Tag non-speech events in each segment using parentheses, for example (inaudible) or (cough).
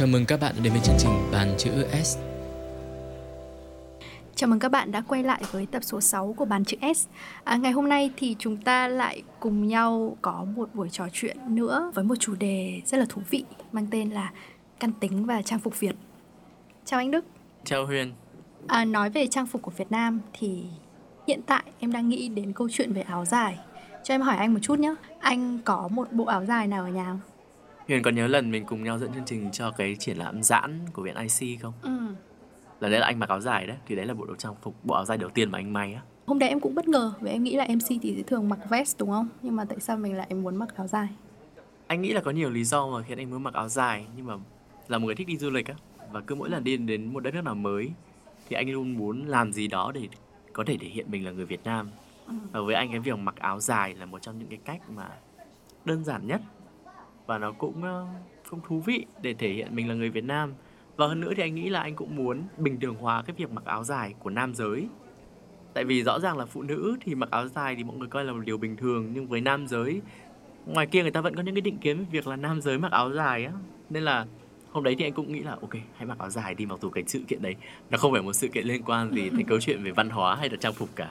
Chào mừng các bạn đến với chương trình Bàn chữ S. Chào mừng các bạn đã quay lại với tập số 6 của Bàn chữ S. À, ngày hôm nay thì chúng ta lại cùng nhau có một buổi trò chuyện nữa với một chủ đề rất là thú vị mang tên là căn tính và trang phục Việt. Chào anh Đức. Chào Huyền. À, nói về trang phục của Việt Nam thì hiện tại em đang nghĩ đến câu chuyện về áo dài. Cho em hỏi anh một chút nhé. Anh có một bộ áo dài nào ở nhà không? Huyền còn nhớ lần mình cùng nhau dẫn chương trình cho cái triển lãm giãn của viện IC không? Ừ. Là đấy là anh mặc áo dài đấy, thì đấy là bộ đồ trang phục, bộ áo dài đầu tiên mà anh may á. Hôm đấy em cũng bất ngờ vì em nghĩ là MC thì sẽ thường mặc vest đúng không? Nhưng mà tại sao mình lại muốn mặc áo dài? Anh nghĩ là có nhiều lý do mà khiến anh muốn mặc áo dài nhưng mà là một người thích đi du lịch á và cứ mỗi lần đi đến một đất nước nào mới thì anh luôn muốn làm gì đó để có thể thể hiện mình là người Việt Nam. Ừ. Và với anh cái việc mặc áo dài là một trong những cái cách mà đơn giản nhất và nó cũng ờ, cũng thú vị để thể hiện mình là người Việt Nam. Và hơn nữa thì anh nghĩ là anh cũng muốn bình thường hóa cái việc mặc áo dài của nam giới. Tại vì rõ ràng là phụ nữ thì mặc áo dài thì mọi người coi là một điều bình thường nhưng với nam giới ngoài kia người ta vẫn có những cái định kiến về việc là nam giới mặc áo dài á. Nên là hôm đấy thì anh cũng nghĩ là ok hãy mặc áo dài đi mặc dù cái sự kiện đấy nó không phải một sự kiện liên quan gì đến (laughs) câu chuyện về văn hóa hay là trang phục cả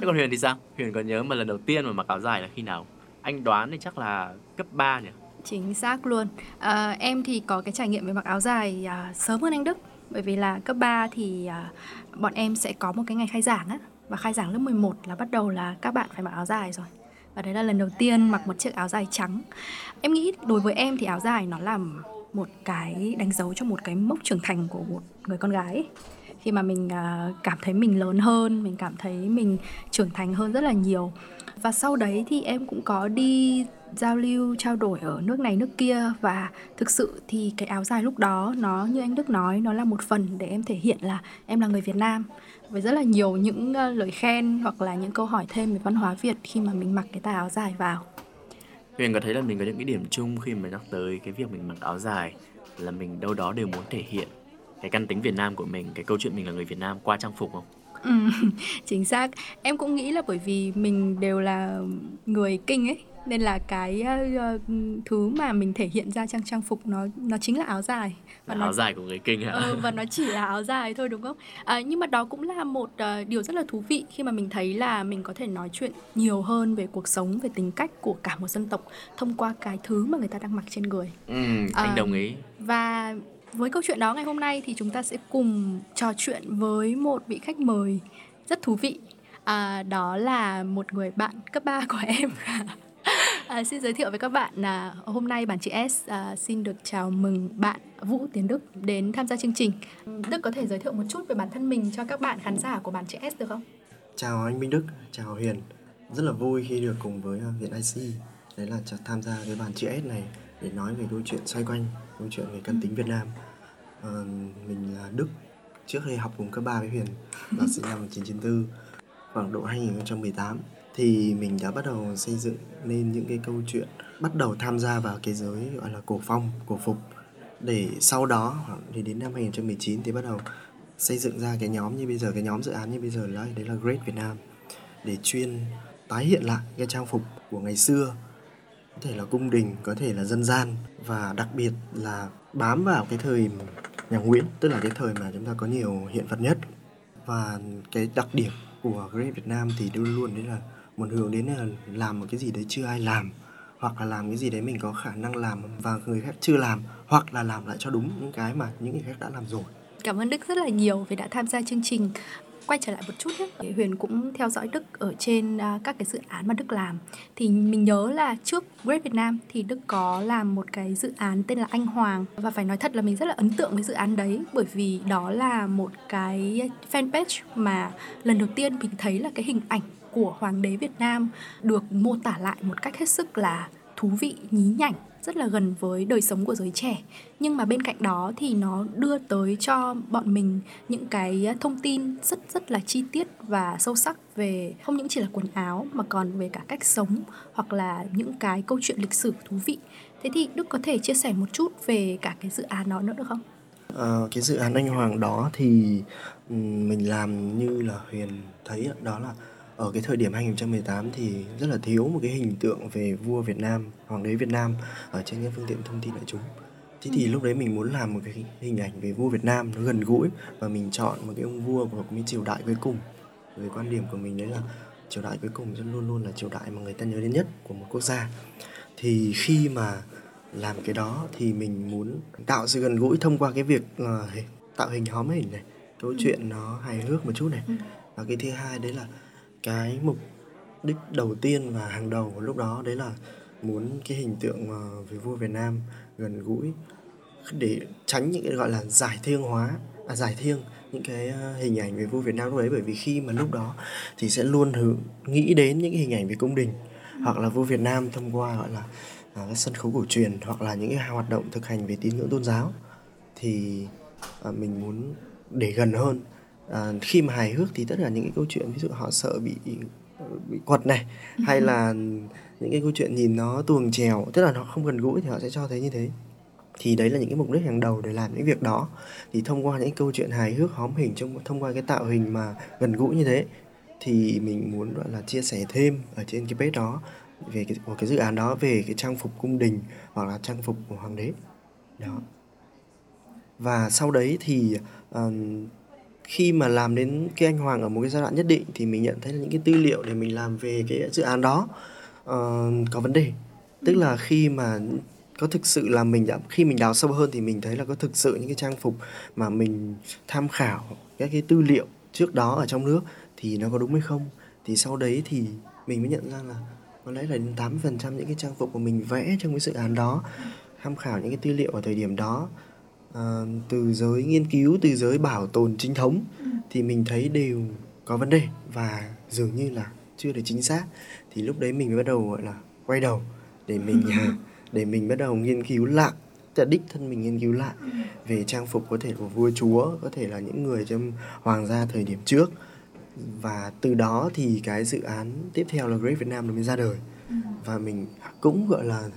thế còn huyền thì sao huyền có nhớ mà lần đầu tiên mà mặc áo dài là khi nào anh đoán thì chắc là cấp 3 nhỉ Chính xác luôn. À, em thì có cái trải nghiệm về mặc áo dài à, sớm hơn anh Đức. Bởi vì là cấp 3 thì à, bọn em sẽ có một cái ngày khai giảng á. Và khai giảng lớp 11 là bắt đầu là các bạn phải mặc áo dài rồi. Và đấy là lần đầu tiên mặc một chiếc áo dài trắng. Em nghĩ đối với em thì áo dài nó là một cái đánh dấu cho một cái mốc trưởng thành của một người con gái ấy. Khi mà mình à, cảm thấy mình lớn hơn, mình cảm thấy mình trưởng thành hơn rất là nhiều. Và sau đấy thì em cũng có đi giao lưu trao đổi ở nước này nước kia và thực sự thì cái áo dài lúc đó nó như anh Đức nói nó là một phần để em thể hiện là em là người Việt Nam với rất là nhiều những à, lời khen hoặc là những câu hỏi thêm về văn hóa Việt khi mà mình mặc cái tà áo dài vào. huyền có thấy là mình có những cái điểm chung khi mà nhắc tới cái việc mình mặc áo dài là mình đâu đó đều muốn thể hiện cái căn tính Việt Nam của mình cái câu chuyện mình là người Việt Nam qua trang phục không Ừ, (laughs) chính xác. Em cũng nghĩ là bởi vì mình đều là người kinh ấy nên là cái ờ, thứ mà mình thể hiện ra trong trang phục nó nó chính là áo dài là nó áo dài của người kinh hả Ờ, và (laughs) nó chỉ là áo dài thôi đúng không? À, nhưng mà đó cũng là một ờ, điều rất là thú vị khi mà mình thấy là mình có thể nói chuyện nhiều hơn về cuộc sống, về tính cách của cả một dân tộc thông qua cái thứ mà người ta đang mặc trên người. ừ, anh À, đồng ý Và với câu chuyện đó ngày hôm nay thì chúng ta sẽ cùng trò chuyện với một vị khách mời rất thú vị. À, đó là một người bạn cấp 3 của (laughs) em. À, xin giới thiệu với các bạn là hôm nay bản chữ S à, xin được chào mừng bạn Vũ Tiến Đức đến tham gia chương trình. Đức có thể giới thiệu một chút về bản thân mình cho các bạn khán giả của bản chữ S được không? Chào anh Minh Đức, chào Huyền Rất là vui khi được cùng với ờ, Viện IC Đấy là tham gia cái bàn chữ S này Để nói về câu chuyện xoay quanh Câu chuyện về căn tính Việt Nam à, Mình là Đức. Trước đây học cùng cấp 3 với Huyền Là sinh năm 1994 Khoảng độ 2018 Thì mình đã bắt đầu xây dựng nên những cái câu chuyện Bắt đầu tham gia vào cái giới gọi là cổ phong, cổ phục. Để sau đó khoảng thì đến năm 2019 thì bắt đầu xây dựng ra cái nhóm như bây giờ cái nhóm dự án như bây giờ là đấy là Great Việt Nam. Để chuyên tái hiện lại cái trang phục của ngày xưa. Có thể là cung đình có thể là dân gian và đặc biệt là bám vào cái thời nhà Nguyễn, tức là cái thời mà chúng ta có nhiều hiện vật nhất và cái đặc điểm của Great Việt Nam thì luôn luôn đấy là một hướng đến là làm một cái gì đấy chưa ai làm, hoặc là làm cái gì đấy mình có khả năng làm và người khác chưa làm, hoặc là làm lại cho đúng những cái mà những người khác đã làm rồi Cảm ơn Đức rất là nhiều vì đã tham gia chương trình. Quay trở lại một chút nhé. Huyền cũng theo dõi Đức ở trên à, các cái dự án mà Đức làm. Thì mình nhớ là trước Great Việt Nam thì Đức có làm một cái dự án tên là Anh Hoàng và phải nói thật là mình rất là ấn tượng với dự án đấy bởi vì đó là một cái fanpage mà lần đầu tiên mình thấy là cái hình ảnh của hoàng đế Việt Nam được mô tả lại một cách hết sức là thú vị, nhí nhảnh rất là gần với đời sống của giới trẻ. Nhưng mà bên cạnh đó thì nó đưa tới cho bọn mình những cái thông tin rất rất là chi tiết và sâu sắc về không những chỉ là quần áo mà còn về cả cách sống hoặc là những cái câu chuyện lịch sử thú vị. Thế thì đức có thể chia sẻ một chút về cả cái dự án đó nữa được không? À, cái dự án anh Hoàng đó thì mình làm như là Huyền thấy đó là ở cái thời điểm 2018 thì rất là thiếu một cái hình tượng về vua Việt Nam, hoàng đế Việt Nam ở trên các phương tiện thông tin đại chúng. thế thì lúc đấy mình muốn làm một cái hình ảnh về vua Việt Nam nó gần gũi và mình chọn một cái ông vua của cái triều đại cuối cùng về quan điểm của mình đấy là triều đại cuối cùng luôn luôn là triều đại mà người ta nhớ đến nhất của một quốc gia thì khi mà làm cái đó thì mình muốn tạo sự gần gũi thông qua cái việc uh, tạo hình hóm hình này câu ừ. chuyện nó hài hước một chút này ừ. và cái thứ hai đấy là cái mục đích đầu tiên và hàng đầu lúc đó đấy là muốn cái hình tượng ờ, về vua Việt Nam gần gũi để tránh những cái gọi là giải thiêng hóa à, giải thiêng những cái ờ, hình ảnh về vua Việt Nam lúc đấy. Bởi vì khi mà lúc đó thì sẽ luôn hướng nghĩ đến những cái hình ảnh về cung đình hoặc là vua Việt Nam thông qua gọi là à, các sân khấu cổ truyền hoặc là những cái hoạt động thực hành về tín ngưỡng tôn giáo. Thì à, mình muốn để gần hơn à, khi mà hài hước thì tất cả những cái câu chuyện ví dụ họ sợ bị bị quật này hay là những cái câu chuyện nhìn nó tuồng trèo tức là nó không gần gũi thì họ sẽ cho thấy như thế. Thì đấy là những cái mục đích hàng đầu để làm những việc đó. Thì thông qua những câu chuyện hài hước hóm hình trong thông qua cái tạo hình mà gần gũi như thế thì mình muốn gọi là chia sẻ thêm ở trên cái page đó về cái, của cái dự án đó về cái trang phục cung đình hoặc là trang phục của hoàng đế. Đó. Và sau đấy thì uh, khi mà làm đến cái anh Hoàng ở một cái giai đoạn nhất định thì mình nhận thấy là những cái tư liệu để mình làm về cái dự án đó uh, có vấn đề. Tức là khi mà có thực sự là mình đã khi mình đào sâu hơn thì mình thấy là có thực sự những cái trang phục mà mình tham khảo các cái tư liệu trước đó ở trong nước thì nó có đúng hay không? Thì sau đấy thì mình mới nhận ra là có lẽ là đến 80% những cái trang phục của mình vẽ trong cái dự án đó tham khảo những cái tư liệu ở thời điểm đó uh, từ giới nghiên cứu từ giới bảo tồn chính thống ừ. thì mình thấy đều có vấn đề và dường như là chưa được chính xác thì lúc đấy mình mới bắt đầu gọi là quay đầu để mình ừ. (laughs) để mình bắt đầu nghiên cứu lại là đích thân mình nghiên cứu lại về trang phục có thể của vua chúa có thể là những người trong hoàng gia thời điểm trước và từ đó thì cái dự án tiếp theo là Great Việt Nam nó mới ra đời ừ. và mình cũng gọi là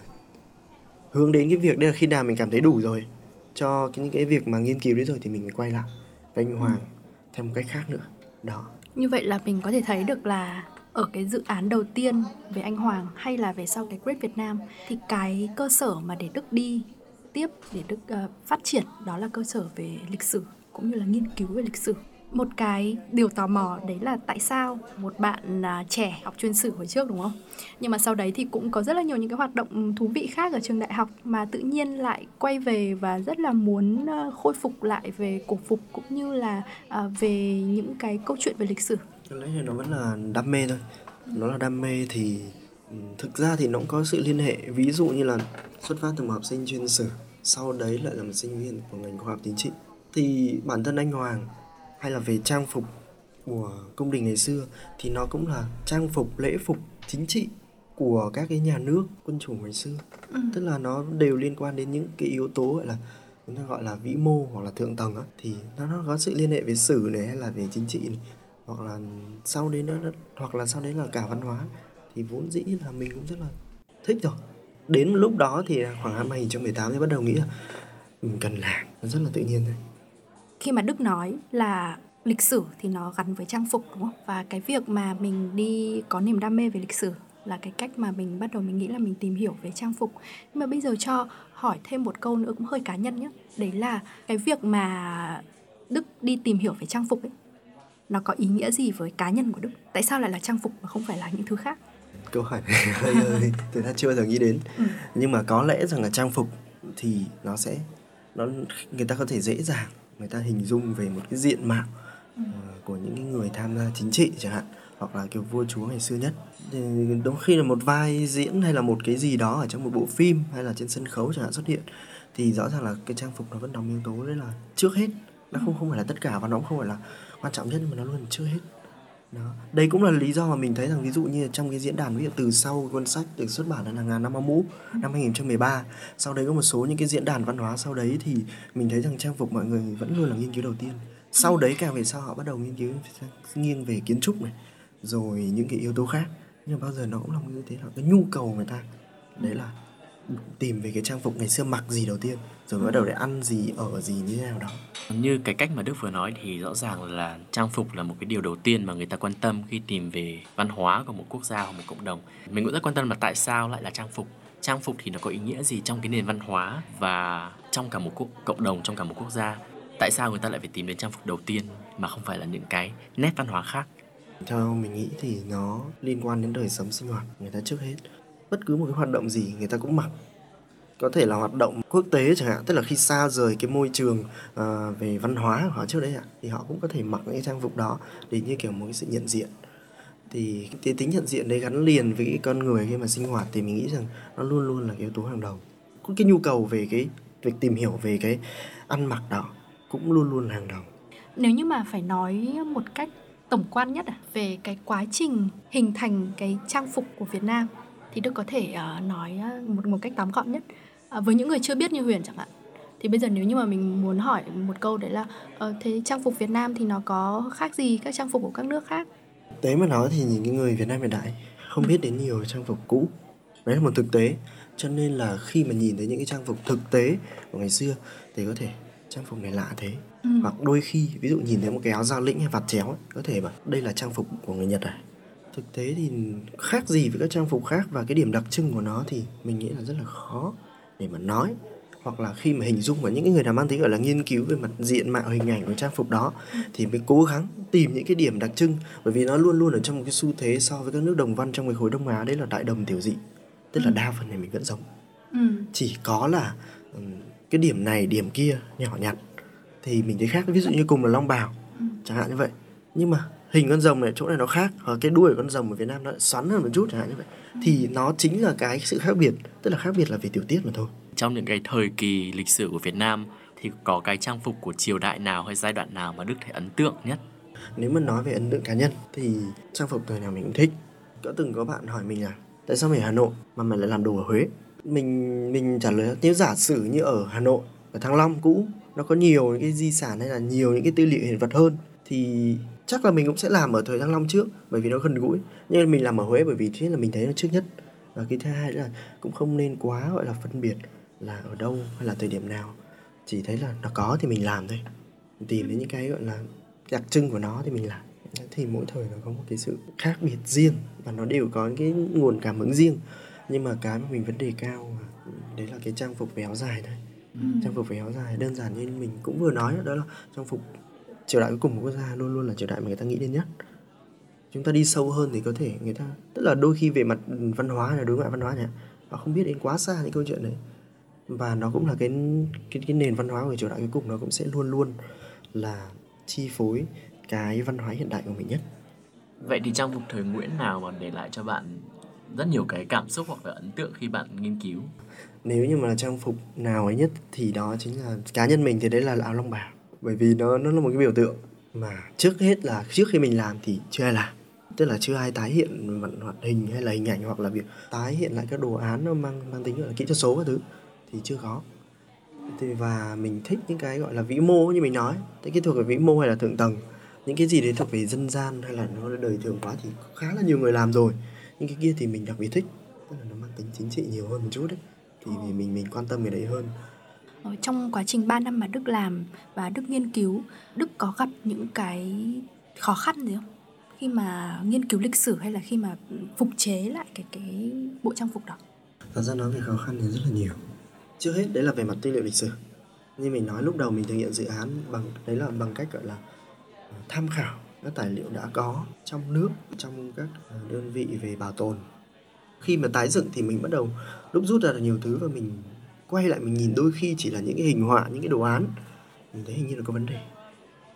hướng đến cái việc đây là khi nào mình cảm thấy đủ rồi cho cái những cái việc mà nghiên cứu đấy rồi thì mình mới quay lại với anh Hoàng ừ. theo một cách khác nữa đó như vậy là mình có thể thấy được là ở cái dự án đầu tiên về anh Hoàng hay là về sau cái Great Việt Nam thì cái cơ sở mà để Đức đi tiếp để Đức uh, phát triển đó là cơ sở về lịch sử cũng như là nghiên cứu về lịch sử một cái điều tò mò đấy là tại sao một bạn à, trẻ học chuyên sử hồi trước đúng không? Nhưng mà sau đấy thì cũng có rất là nhiều những cái hoạt động thú vị khác ở trường đại học mà tự nhiên lại quay về và rất là muốn à, khôi phục lại về cổ phục cũng như là à, về những cái câu chuyện về lịch sử. Có lẽ thì nó vẫn là đam mê thôi. Nó là đam mê thì ừ, thực ra thì nó cũng có sự liên hệ. Ví dụ như là xuất phát từ một học sinh chuyên sử sau đấy lại là một sinh viên của ngành khoa học chính trị. Thì bản thân anh Hoàng hay là về trang phục của cung đình ngày xưa thì nó cũng là trang phục lễ phục chính trị của các cái nhà nước quân chủ ngày xưa. Ừ. tức là nó đều liên quan đến những cái yếu tố gọi là chúng ta gọi là vĩ mô hoặc là thượng tầng á. Thì nó, nó có sự liên hệ với sử này hay là về chính trị này. Hoặc là sau đấy nó hoặc là sau đấy là cả văn hóa. Thì vốn dĩ là mình cũng rất là thích rồi. Đến lúc đó thì khoảng năm 2018 thì bắt đầu nghĩ là mình cần làm nó rất là tự nhiên thôi khi mà Đức nói là lịch sử thì nó gắn với trang phục đúng không? Và cái việc mà mình đi có niềm đam mê về lịch sử là cái cách mà mình bắt đầu mình nghĩ là mình tìm hiểu về trang phục. Nhưng mà bây giờ cho hỏi thêm một câu nữa cũng hơi cá nhân nhé. Đấy là cái việc mà Đức đi tìm hiểu về trang phục ấy nó có ý nghĩa gì với cá nhân của Đức? Tại sao lại là trang phục mà không phải là những thứ khác? Câu hỏi này (laughs) hơi đã chưa bao giờ nghĩ đến. Ừ. Nhưng mà có lẽ rằng là trang phục thì nó sẽ nó người ta có thể dễ dàng người ta hình dung về một cái diện mạo uh, của những cái người tham gia chính trị chẳng hạn hoặc là kiểu vua chúa ngày xưa nhất. Đôi khi là một vai diễn hay là một cái gì đó ở trong một bộ phim hay là trên sân khấu chẳng hạn xuất hiện thì rõ ràng là cái trang phục nó vẫn đóng yếu tố. Đấy là trước hết nó không không phải là tất cả và nó cũng không phải là quan trọng nhất mà nó luôn trước hết đó. đây cũng là lý do mà mình thấy rằng ví dụ như trong cái diễn đàn, ví dụ từ sau cuốn sách được xuất bản là ngàn năm áo mũ năm 2013 sau đấy có một số những cái diễn đàn văn hóa sau đấy thì mình thấy rằng trang phục mọi người vẫn luôn là nghiên cứu đầu tiên. Sau đấy càng về sau họ bắt đầu nghiên cứu, nghiêng về kiến trúc này, rồi những cái yếu tố khác. Nhưng mà bao giờ nó cũng là như thế là cái nhu cầu người ta. Đấy là tìm về cái trang phục ngày xưa mặc gì đầu tiên rồi bắt đầu để ăn gì ở gì như thế nào đó. Như cái cách mà Đức vừa nói thì rõ ràng là trang phục là một cái điều đầu tiên mà người ta quan tâm khi tìm về văn hóa của một quốc gia hoặc một cộng đồng. Mình cũng rất quan tâm là tại sao lại là trang phục. Trang phục thì nó có ý nghĩa gì trong cái nền văn hóa và trong cả một quốc, cộng đồng trong cả một quốc gia? Tại sao người ta lại phải tìm đến trang phục đầu tiên mà không phải là những cái nét văn hóa khác? Theo mình nghĩ thì nó liên quan đến đời sống sinh hoạt người ta trước hết bất cứ một cái hoạt động gì người ta cũng mặc. Có thể là hoạt động quốc tế chẳng hạn tức là khi xa rời cái môi trường uh, về văn hóa của họ trước đấy ạ thì họ cũng có thể mặc những cái trang phục đó để như kiểu một cái sự nhận diện. Thì cái tính nhận diện đấy gắn liền với cái con người khi mà sinh hoạt thì mình nghĩ rằng nó luôn luôn là cái yếu tố hàng đầu. Cũng cái nhu cầu về cái việc tìm hiểu về cái ăn mặc đó cũng luôn luôn là hàng đầu. Nếu như mà phải nói một cách tổng quan nhất à, về cái quá trình hình thành cái trang phục của Việt Nam thì Đức có thể uh, nói một một cách tóm gọn nhất. Uh, với những người chưa biết như Huyền chẳng hạn. Thì bây giờ nếu như mà mình muốn hỏi một câu đấy là uh, thế trang phục Việt Nam thì nó có khác gì các trang phục của các nước khác? Tế mà nói thì những người Việt Nam hiện đại không biết đến nhiều trang phục cũ. Đấy là một thực tế. Cho nên là khi mà nhìn thấy những cái trang phục thực tế của ngày xưa thì có thể trang phục này lạ thế. Ừ. hoặc đôi khi ví dụ nhìn thấy một cái áo da lĩnh hay vạt chéo ấy, có thể bảo đây là trang phục của người Nhật à thực tế thì khác gì với các trang phục khác và cái điểm đặc trưng của nó thì mình nghĩ là rất là khó để mà nói hoặc là khi mà hình dung vào những cái người nào mang tính gọi là nghiên cứu về mặt diện mạo hình ảnh của trang phục đó thì mới cố gắng tìm những cái điểm đặc trưng bởi vì nó luôn luôn ở trong một cái xu thế so với các nước đồng văn trong cái khối Đông Á đấy là đại đồng tiểu dị tức là ừ. đa phần này mình vẫn giống ừ. chỉ có là cái điểm này điểm kia nhỏ nhặt thì mình thấy khác ví dụ như cùng là long bào ừ. chẳng hạn như vậy nhưng mà hình con rồng này chỗ này nó khác và cái đuôi của con rồng ở Việt Nam nó xoắn hơn một chút chẳng hạn như vậy thì nó chính là cái sự khác biệt tức là khác biệt là về tiểu tiết mà thôi trong những cái thời kỳ lịch sử của Việt Nam thì có cái trang phục của triều đại nào hay giai đoạn nào mà Đức thấy ấn tượng nhất? Nếu mà nói về ấn tượng cá nhân thì trang phục thời nào mình cũng thích. Có từng có bạn hỏi mình là tại sao mày ở Hà Nội mà mày lại làm đồ ở Huế? Mình mình trả lời nếu giả sử như ở Hà Nội ở Thăng Long cũ nó có nhiều những cái di sản hay là nhiều những cái tư liệu hiện vật hơn thì chắc là mình cũng sẽ làm ở thời Thăng Long trước bởi vì nó gần gũi. Nhưng mình làm ở Huế bởi vì thế là mình thấy nó trước nhất. Và cái thứ hai là cũng không nên quá gọi là phân biệt là ở đâu hay là thời điểm nào. Chỉ thấy là nó có thì mình làm thôi. Tìm đến những cái gọi là đặc trưng của nó thì mình làm. Thì mỗi thời nó có một cái sự khác biệt riêng và nó đều có cái nguồn cảm hứng riêng. Nhưng mà cái mà mình vấn đề cao đấy là cái trang phục véo dài thôi. Ừ. trang phục véo dài đơn giản như mình cũng vừa nói đó là trang phục triều đại cuối cùng của quốc gia luôn luôn là triều đại mà người ta nghĩ đến nhất. Chúng ta đi sâu hơn thì có thể người ta tức là đôi khi về mặt văn hóa là đối ngoại văn hóa nhỉ họ không biết đến quá xa những câu chuyện đấy. Và nó cũng là cái cái cái nền văn hóa của triều đại cuối cùng nó cũng sẽ luôn luôn là chi phối cái văn hóa hiện đại của mình nhất. Vậy thì trang phục thời Nguyễn nào mà để lại cho bạn rất nhiều cái cảm xúc hoặc là ấn tượng khi bạn nghiên cứu? Nếu như mà là trang phục nào ấy nhất thì đó chính là cá nhân mình thì đấy là áo long bào bởi vì nó nó là một cái biểu tượng mà trước hết là trước khi mình làm thì chưa ai làm. Tức là chưa ai tái hiện mặt hoạt hình hay là hình ảnh hoặc là việc tái hiện lại các đồ án nó mang mang tính gọi là kỹ thuật số các thứ thì chưa có. Thì, và mình thích những cái gọi là vĩ mô như mình nói. Cái cái thuật về vĩ mô hay là thượng tầng, những cái gì đấy thuộc về dân gian hay là nó đời thường quá thì khá là nhiều người làm rồi. Những cái kia thì mình đặc biệt thích. Tức là nó mang tính chính trị nhiều hơn một chút đấy. Thì vì mình mình quan tâm về đấy hơn. Ờ, trong quá trình 3 năm mà Đức làm và Đức nghiên cứu, Đức có gặp những cái khó khăn gì không? Khi mà nghiên cứu lịch sử hay là khi mà phục chế lại cái cái bộ trang phục đó? Thật ra nói về khó khăn thì rất là nhiều. Trước hết, đấy là về mặt tư liệu lịch sử. Như mình nói, lúc đầu mình thực hiện dự án bằng, đấy là bằng cách, gọi là ờ, tham khảo các tài liệu đã có trong nước, trong các ờ, đơn vị về bảo tồn. Khi mà tái dựng thì mình bắt đầu lúc rút ra được nhiều thứ và mình quay lại mình nhìn đôi khi chỉ là những cái hình họa những cái đồ án. Mình thấy hình như là có vấn đề.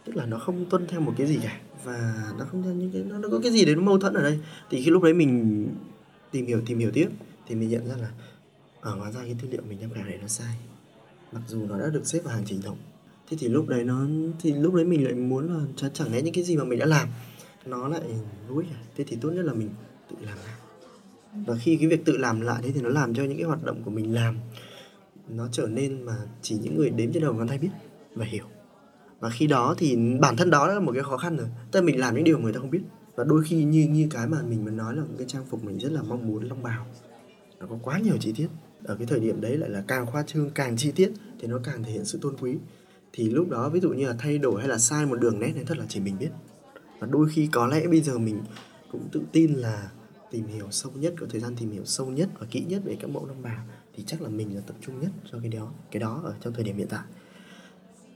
Tức là nó không tuân theo một cái gì cả và nó không theo những cái nó, nó có cái gì đấy nó mâu thuẫn ở đây. Thì khi lúc đấy mình tìm hiểu tìm hiểu tiếp thì mình nhận ra là ở hóa ra cái tư liệu mình tham khảo này nó sai. Mặc dù nó đã được xếp vào hàng trình thống thế thì lúc đấy nó thì lúc đấy mình lại muốn là chả chẳng lẽ những cái gì mà mình đã làm nó lại vô ích à? Thế thì tốt nhất là mình tự làm lại. Và khi cái việc tự làm lại thế thì nó làm cho những cái hoạt động của mình làm nó trở nên mà chỉ những người đếm trên đầu ngón tay biết và hiểu. Và khi đó thì bản thân đó là một cái khó khăn rồi. Tức là mình làm những điều người ta không biết. Và đôi khi như như cái mà mình muốn nói là cái trang phục mình rất là mong muốn long bào. Nó có quá nhiều chi tiết. Ở cái thời điểm đấy lại là càng khoa trương, càng chi tiết thì nó càng thể hiện sự tôn quý. Thì lúc đó ví dụ như là thay đổi hay là sai một đường nét này thật là chỉ mình biết. Và đôi khi có lẽ bây giờ mình cũng tự tin là tìm hiểu sâu nhất, có thời gian tìm hiểu sâu nhất và kỹ nhất về các mẫu long bào thì chắc là mình là tập trung nhất cho cái đó cái đó ở trong thời điểm hiện tại.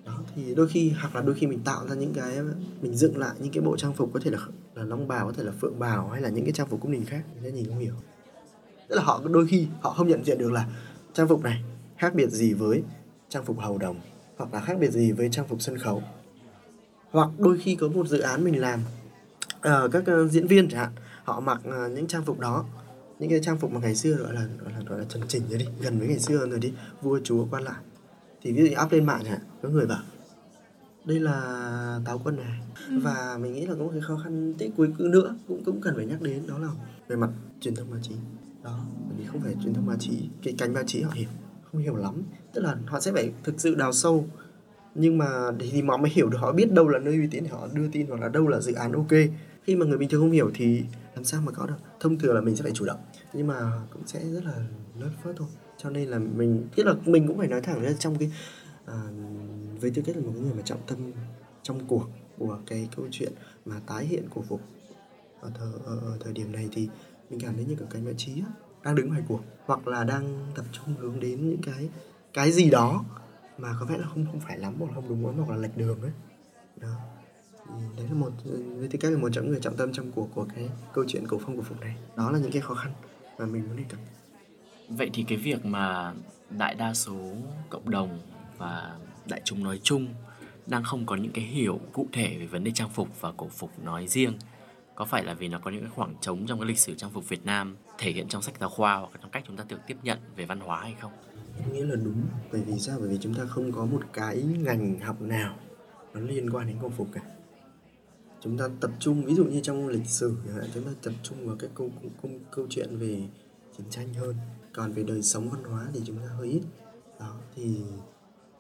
Đó thì đôi khi hoặc là đôi khi mình tạo ra những cái mình dựng lại những cái bộ trang phục có thể là là long bào có thể là phượng bào hay là những cái trang phục cung đình khác người ta nhìn không hiểu. Tức là họ đôi khi họ không nhận diện được là trang phục này khác biệt gì với trang phục hầu đồng hoặc là khác biệt gì với trang phục sân khấu. Hoặc đôi khi có một dự án mình làm uh, các uh, diễn viên chẳng hạn họ mặc uh, những trang phục đó những cái trang phục mà ngày xưa gọi là gọi là gọi là chuẩn chỉnh rồi đi gần với ngày xưa rồi đi vua chúa quan lại. Thì ví dụ up lên mạng chẳng có người bảo đây là táo quân này. Ừ. và mình nghĩ là có một cái khó khăn tích cuối cư nữa cũng cũng cần phải nhắc đến đó là về mặt truyền thông báo chí. Đó bởi vì không phải truyền thông báo chí cái cánh báo chí họ hiểu không hiểu lắm. Tức là họ sẽ phải thực sự đào sâu nhưng mà để thì họ mới hiểu được họ biết đâu là nơi uy tín để họ đưa tin hoặc là đâu là dự án ok khi mà người bình thường không hiểu thì làm sao mà có được? Thông thường là mình sẽ phải chủ động nhưng mà cũng sẽ rất là lớn phớt thôi. Cho nên là mình tức là mình cũng phải nói thẳng ra trong cái à, với tư cách là một người mà trọng tâm trong cuộc của cái câu chuyện mà tái hiện cổ phục ở, thời, ở, ở thời điểm này thì mình cảm thấy như cái báo trí đang đứng ngoài cuộc hoặc là đang tập trung hướng đến những cái cái gì đó mà có vẻ là không không phải lắm hoặc không đúng lắm hoặc là lệch đường ấy. Đó đấy là một với tư cách là một trong người trọng tâm trong cuộc của cái câu chuyện cổ phong cổ phục này đó là những cái khó khăn mà mình muốn đề cập vậy thì cái việc mà đại đa số cộng đồng và đại chúng nói chung đang không có những cái hiểu cụ thể về vấn đề trang phục và cổ phục nói riêng có phải là vì nó có những cái khoảng trống trong cái lịch sử trang phục Việt Nam thể hiện trong sách giáo khoa hoặc trong cách chúng ta tự tiếp nhận về văn hóa hay không? Nghĩa là đúng, bởi vì sao? Bởi vì chúng ta không có một cái ngành học nào nó liên quan đến cổ phục cả. Chúng ta tập trung, ví dụ như trong lịch sử, chúng ta tập trung vào cái câu, câu, câu chuyện về chiến tranh hơn. Còn về đời sống văn hóa thì chúng ta hơi ít. Đó, thì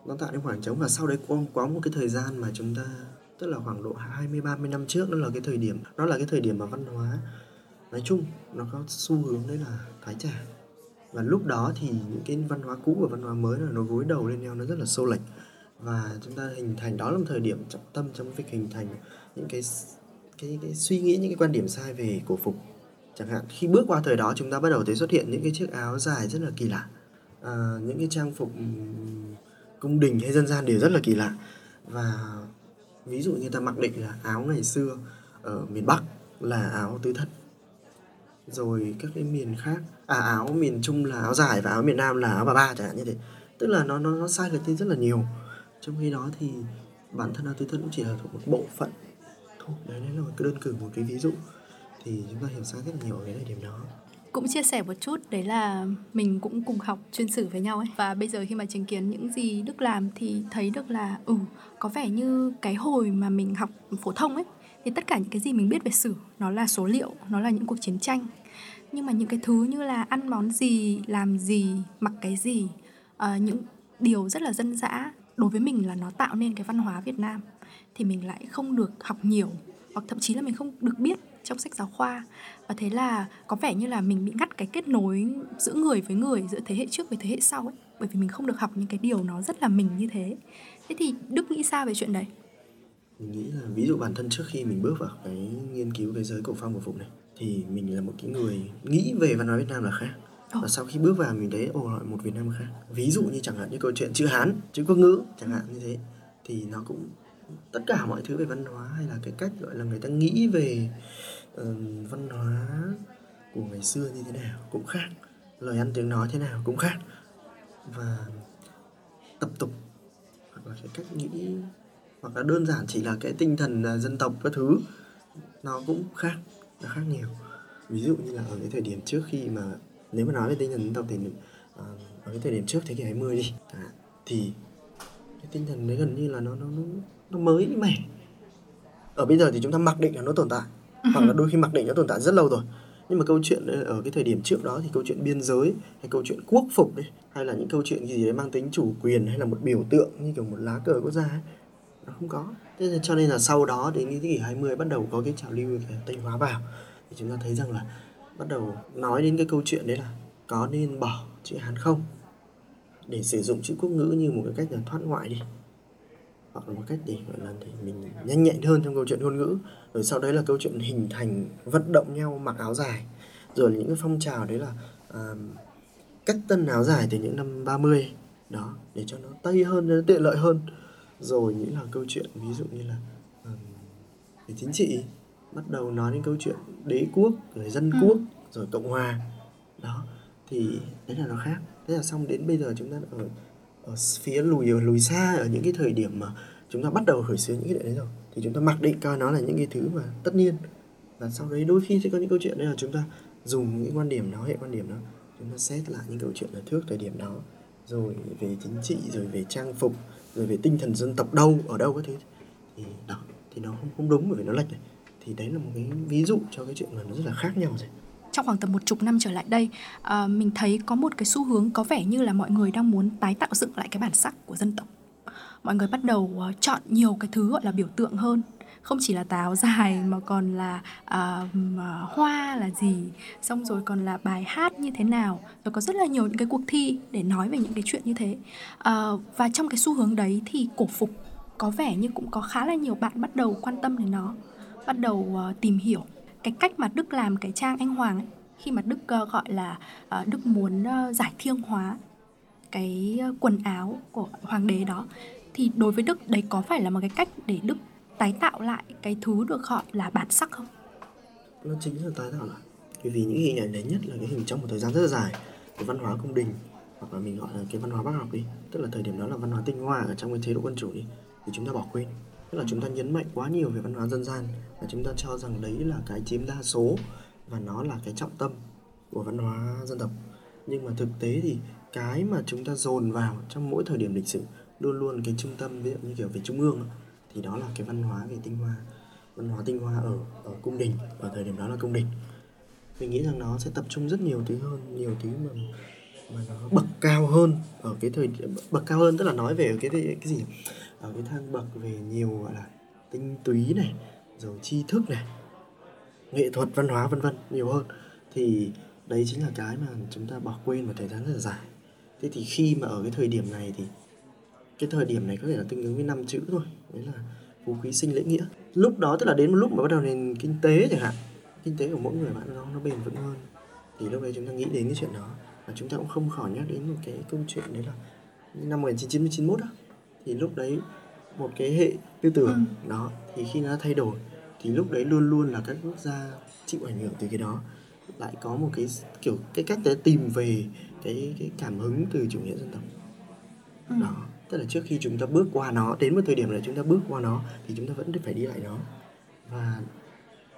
nó tạo nên khoảng trống và sau đấy có, có một cái thời gian mà chúng ta tức là khoảng độ 20 30 năm trước đó là cái thời điểm đó là cái thời điểm mà văn hóa nói chung nó có xu hướng đấy là thái trẻ và lúc đó thì những cái văn hóa cũ và văn hóa mới là nó gối đầu lên nhau nó rất là xô lệch và chúng ta hình thành đó là một thời điểm trọng tâm trong việc hình thành những cái cái, cái suy nghĩ những cái quan điểm sai về cổ phục. Chẳng hạn khi bước qua thời đó chúng ta bắt đầu thấy xuất hiện những cái chiếc áo dài rất là kỳ lạ. À, những cái trang phục cung đình hay dân gian đều rất là kỳ lạ. Và ví dụ như ta mặc định là áo ngày xưa ở miền Bắc là áo tứ thân rồi các cái miền khác à áo miền Trung là áo dài và áo miền Nam là áo bà ba chẳng hạn như thế. Tức là nó nó nó sai lệch đi rất là nhiều trong khi đó thì bản thân áo tứ thân cũng chỉ là thuộc một bộ phận thôi đấy, đấy là một cái đơn cử một cái ví dụ. Thì chúng ta hiểu sai rất là nhiều ở cái thời điểm đó. Cũng chia sẻ một chút đấy là mình cũng cùng học chuyên sử với nhau ấy. Và bây giờ khi mà chứng kiến những gì Đức làm thì thấy được là ừ có vẻ như cái hồi mà mình học phổ thông ấy thì tất cả những cái gì mình biết về sử nó là số liệu nó là những cuộc chiến tranh. Nhưng mà những cái thứ như là ăn món gì làm gì mặc cái gì uh, những điều rất là dân dã đối với mình là nó tạo nên cái văn hóa Việt Nam thì mình lại không được học nhiều, hoặc thậm chí là mình không được biết trong sách giáo khoa. Và thế là có vẻ như là mình bị ngắt cái kết nối giữa người với người, giữa thế hệ trước với thế hệ sau ấy, bởi vì mình không được học những cái điều nó rất là mình như thế. Thế thì đức nghĩ sao về chuyện đấy? Mình nghĩ là ví dụ bản thân trước khi mình bước vào cái nghiên cứu cái giới cổ phong cổ phục này, thì mình là một cái người nghĩ về văn hóa Việt Nam là khác và sau khi bước vào mình thấy ồ lại một Việt Nam khác. Ví dụ như chẳng hạn như câu chuyện chữ Hán chữ quốc ngữ chẳng hạn như thế thì nó cũng tất cả mọi thứ về văn hóa hay là cái cách gọi là người ta nghĩ về uh, văn hóa của ngày xưa như thế nào cũng khác lời ăn tiếng nói thế nào cũng khác. Và tập tục hoặc là cái cách nghĩ hoặc là đơn giản chỉ là cái tinh thần uh, dân tộc các thứ nó cũng khác nó khác nhiều. Ví dụ như là ở cái thời điểm trước khi mà nếu mà nói về tinh thần dân tộc thì uh, ở cái thời điểm trước thế kỷ 20 đi à, thì cái tinh thần đấy gần như là nó nó nó, nó mới mẻ. Ở bây giờ thì chúng ta mặc định là nó tồn tại hoặc là đôi khi mặc định nó tồn tại rất lâu rồi. Nhưng mà câu chuyện ở cái thời điểm trước đó thì câu chuyện biên giới hay câu chuyện quốc phục đấy hay là những câu chuyện gì đấy mang tính chủ quyền hay là một biểu tượng như kiểu một lá cờ quốc gia ấy, nó không có. Thế nên cho nên là sau đó đến thế kỷ 20 bắt đầu có cái trào lưu cái tây hóa vào thì chúng ta thấy rằng là bắt đầu nói đến cái câu chuyện đấy là có nên bỏ chữ hán không? Để sử dụng chữ quốc ngữ như một cái cách là thoát ngoại đi. Hoặc là một cách để gọi là để mình nhanh nhẹn hơn trong câu chuyện ngôn ngữ. Rồi sau đấy là câu chuyện hình thành vận động nhau mặc áo dài. Rồi những cái phong trào đấy là uh, cách tân áo dài từ những năm 30 đó để cho nó tây hơn nó tiện lợi hơn. Rồi những là câu chuyện ví dụ như là um, về chính trị bắt đầu nói đến câu chuyện đế quốc rồi dân ừ. quốc rồi cộng hòa. Đó thì đấy là nó khác. Thế là xong đến bây giờ chúng ta ở ở phía lùi lùi xa ở những cái thời điểm mà chúng ta bắt đầu khởi xướng những cái đấy rồi thì chúng ta mặc định coi nó là những cái thứ mà tất nhiên. Và sau đấy đôi khi sẽ có những câu chuyện đấy là chúng ta dùng những quan điểm đó hệ quan điểm đó chúng ta xét lại những câu chuyện ở thước thời điểm đó rồi về chính trị rồi về trang phục rồi về tinh thần dân tộc đâu ở đâu các thứ. Thì đó thì nó không không đúng bởi vì nó lệch này thì đấy là một cái ví dụ cho cái chuyện mà nó rất là khác nhau rồi. Trong khoảng tầm một chục năm trở lại đây à, mình thấy có một cái xu hướng có vẻ như là mọi người đang muốn tái tạo dựng lại cái bản sắc của dân tộc. Mọi người bắt đầu uh, chọn nhiều cái thứ gọi là biểu tượng hơn. Không chỉ là táo dài mà còn là uh, hoa là gì xong rồi còn là bài hát như thế nào. Rồi có rất là nhiều những cái cuộc thi để nói về những cái chuyện như thế. Uh, và trong cái xu hướng đấy thì cổ phục có vẻ như cũng có khá là nhiều bạn bắt đầu quan tâm đến nó bắt đầu uh, tìm hiểu cái cách mà Đức làm cái trang anh Hoàng ấy, khi mà Đức uh, gọi là uh, Đức muốn uh, giải thiêng hóa cái quần áo của hoàng đế đó thì đối với Đức đấy có phải là một cái cách để Đức tái tạo lại cái thứ được gọi là bản sắc không? Nó chính là tái tạo lại. Bởi vì những hình ảnh đấy nhất là cái hình trong một thời gian rất là dài cái văn hóa cung đình hoặc là mình gọi là cái văn hóa bác học đi. Tức là thời điểm đó là văn hóa tinh hoa ở trong cái chế độ quân chủ đi thì chúng ta bỏ quên tức là chúng ta nhấn mạnh quá nhiều về văn hóa dân gian và chúng ta cho rằng đấy là cái chiếm đa số và nó là cái trọng tâm của văn hóa dân tộc. Nhưng mà thực tế thì cái mà chúng ta dồn vào trong mỗi thời điểm lịch sử luôn luôn cái trung tâm ví dụ như kiểu về trung ương thì đó là cái văn hóa về tinh hoa văn hóa tinh hoa ở ở cung đình ở thời điểm đó là cung đình. Mình nghĩ rằng nó sẽ tập trung rất nhiều thứ hơn nhiều thứ mà mà nó bậc cao hơn ở cái thời điểm bậc cao hơn tức là nói về cái cái, cái gì ở cái thang bậc về nhiều, gọi là, tinh túy này rồi tri thức này, nghệ thuật, văn hóa, vân vân, nhiều hơn. Thì đấy chính là cái mà chúng ta bỏ quên một thời gian rất là dài. Thế thì khi mà ở cái thời điểm này thì cái thời điểm này có thể là tương ứng với năm chữ thôi, đấy là phú quý sinh lễ nghĩa. Lúc đó tức là đến một lúc mà bắt đầu nền kinh tế chẳng hạn, kinh tế của mỗi người bạn nó nó bền vững hơn. Thì lúc đấy chúng ta nghĩ đến cái chuyện đó và chúng ta cũng không khỏi nhắc đến một cái câu chuyện đấy là năm 1991 đó thì lúc đấy một cái hệ tư tưởng ừ. đó thì khi nó thay đổi thì lúc đấy luôn luôn là các quốc gia chịu ảnh hưởng từ cái đó lại có một cái kiểu cái cách để tìm về cái cái cảm hứng từ chủ nghĩa dân tộc ừ. đó tức là trước khi chúng ta bước qua nó đến một thời điểm là chúng ta bước qua nó thì chúng ta vẫn phải đi lại nó và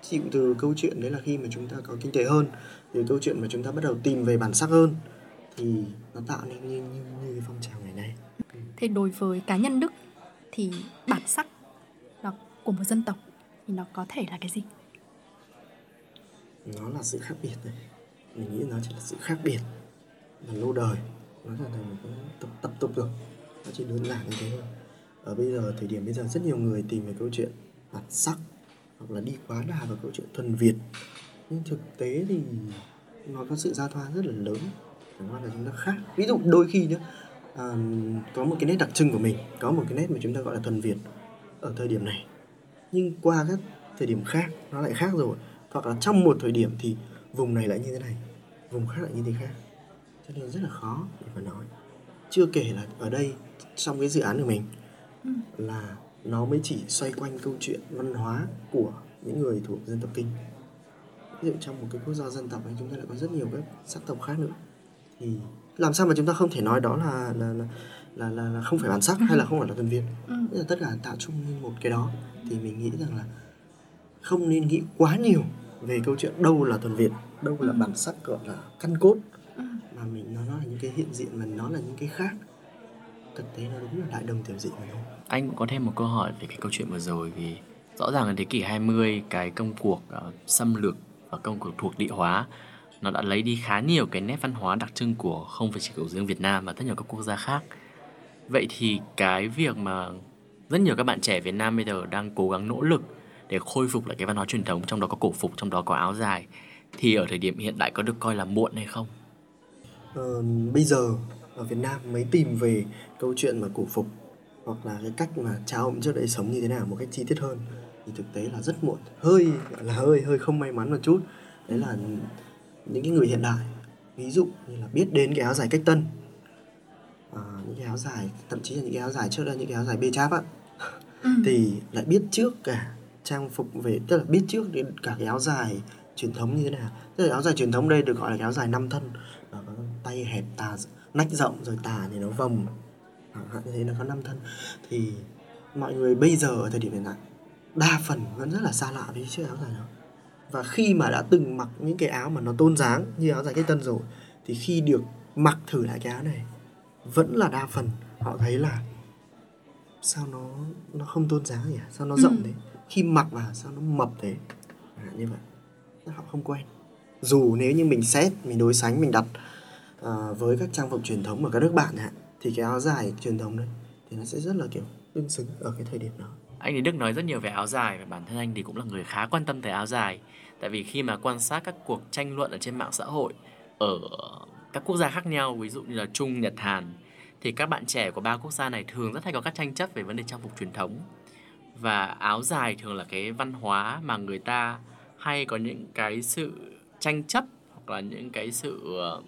chịu từ câu chuyện đấy là khi mà chúng ta có kinh tế hơn từ câu chuyện mà chúng ta bắt đầu tìm về bản sắc hơn thì nó tạo nên như như, như cái phong trào thế đối với cá nhân đức thì bản sắc là của một dân tộc thì nó có thể là cái gì? Nó là sự khác biệt này mình nghĩ nó chỉ là sự khác biệt là lâu đời. Nó là thành một cái tập, tập tục rồi. Nó chỉ đơn giản như thế thôi. Ở bây giờ thời điểm bây giờ rất nhiều người tìm về câu chuyện bản sắc hoặc là đi quá đà vào câu chuyện thuần việt. Nhưng thực tế thì nó có sự giao thoa rất là lớn. Chẳng qua là chúng ta khác. Ví dụ đôi khi nhá à, có một cái nét đặc trưng của mình có một cái nét mà chúng ta gọi là thuần việt ở thời điểm này. Nhưng qua các thời điểm khác nó lại khác rồi. Hoặc là trong một thời điểm thì vùng này lại như thế này vùng khác lại như thế khác. Cho nên rất là khó để mà nói. Chưa kể là ở đây trong cái dự án của mình ừ. là nó mới chỉ xoay quanh câu chuyện văn hóa của những người thuộc dân tộc kinh. Ví dụ trong một cái quốc gia dân tộc ấy chúng ta lại có rất nhiều các sắc tộc khác nữa. Thì làm sao mà chúng ta không thể nói đó là là là là, là, là không phải bản sắc hay là không phải là thuần việt ừ. là tất cả tạo chung nên một cái đó thì mình nghĩ rằng là không nên nghĩ quá nhiều về câu chuyện đâu là thuần việt đâu là ừ. bản sắc gọi là căn cốt ừ. mà mình nó, nó là những cái hiện diện mà nó là những cái khác thực tế nó đúng là đại đồng tiểu dị mà thôi anh cũng có thêm một câu hỏi về cái câu chuyện vừa rồi vì rõ ràng là thế kỷ 20 cái công cuộc uh, xâm lược và công cuộc thuộc địa hóa nó đã lấy đi khá nhiều cái nét văn hóa đặc trưng của không phải chỉ của riêng Việt Nam mà rất nhiều các quốc gia khác. Vậy thì cái việc mà rất nhiều các bạn trẻ Việt Nam bây giờ đang cố gắng nỗ lực để khôi phục lại cái văn hóa truyền thống trong đó có cổ phục, trong đó có áo dài thì ở thời điểm hiện tại có được coi là muộn hay không? Ờ, bây giờ ở Việt Nam mới tìm về câu chuyện mà cổ phục hoặc là cái cách mà cha ông trước đây sống như thế nào một cách chi tiết hơn thì thực tế là rất muộn hơi là hơi hơi không may mắn một chút đấy là những cái người hiện đại ví dụ như là biết đến cái áo dài cách tân à, những cái áo dài thậm chí là những cái áo dài trước đây những cái áo dài bê cháp á Ừ. thì lại biết trước cả trang phục về tức là biết trước đến cả cái áo dài truyền thống như thế nào. Tức là áo dài truyền thống đây được gọi là cái áo dài năm thân. Nó có tay hẹp tà nách rộng rồi tà thì nó vòng. Chẳng hạn như thế nó có năm thân. Thì mọi người bây giờ ở thời điểm hiện tại đa phần vẫn rất là xa lạ với chiếc áo dài đó và khi mà đã từng mặc những cái áo mà nó tôn dáng như áo dài cách tân rồi thì khi được mặc thử lại cái áo này vẫn là đa phần họ thấy là sao nó nó không tôn dáng nhỉ? Sao nó rộng Ừ. thế? Khi mặc vào sao nó mập thế? Hạn như vậy. Họ không quen. Dù nếu như mình xét mình đối sánh mình đặt à, với các trang phục truyền thống ở các nước bạn hạn thì cái áo dài truyền thống đấy thì nó sẽ rất là kiểu tương xứng ở cái thời điểm đó. Anh Lý Đức nói rất nhiều về áo dài và bản thân anh thì cũng là người khá quan tâm tới áo dài. Tại vì khi mà quan sát các cuộc tranh luận ở trên mạng xã hội ở các quốc gia khác nhau, ví dụ như là Trung, Nhật, Hàn thì các bạn trẻ của ba quốc gia này thường rất hay có các tranh chấp về vấn đề trang phục truyền thống. Và áo dài thường là cái văn hóa mà người ta hay có những cái sự tranh chấp hoặc là những cái sự ờ,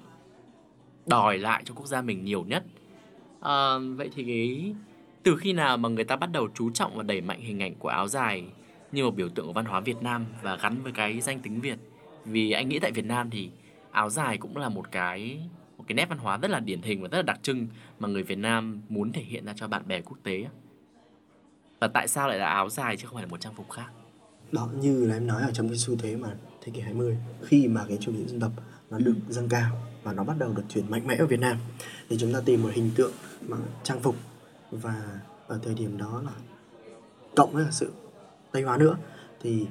đòi lại cho quốc gia mình nhiều nhất. à, vậy thì cái từ khi nào mà người ta bắt đầu chú trọng và đẩy mạnh hình ảnh của áo dài như một biểu tượng của văn hóa Việt Nam và gắn với cái danh tính Việt. Vì anh nghĩ tại Việt Nam thì áo dài cũng là một cái một cái nét văn hóa rất là điển hình và rất là đặc trưng mà người Việt Nam muốn thể hiện ra cho bạn bè quốc tế và tại sao lại là áo dài chứ không phải là một trang phục khác? Đó, như là em nói ở trong cái xu thế mà thế kỷ 20 khi mà cái chủ nghĩa dân tộc nó được dâng cao và nó bắt đầu được chuyển mạnh mẽ ở Việt Nam, thì chúng ta tìm một hình tượng mà trang phục và ở thời điểm đó là cộng với sự Tây hóa nữa. Thì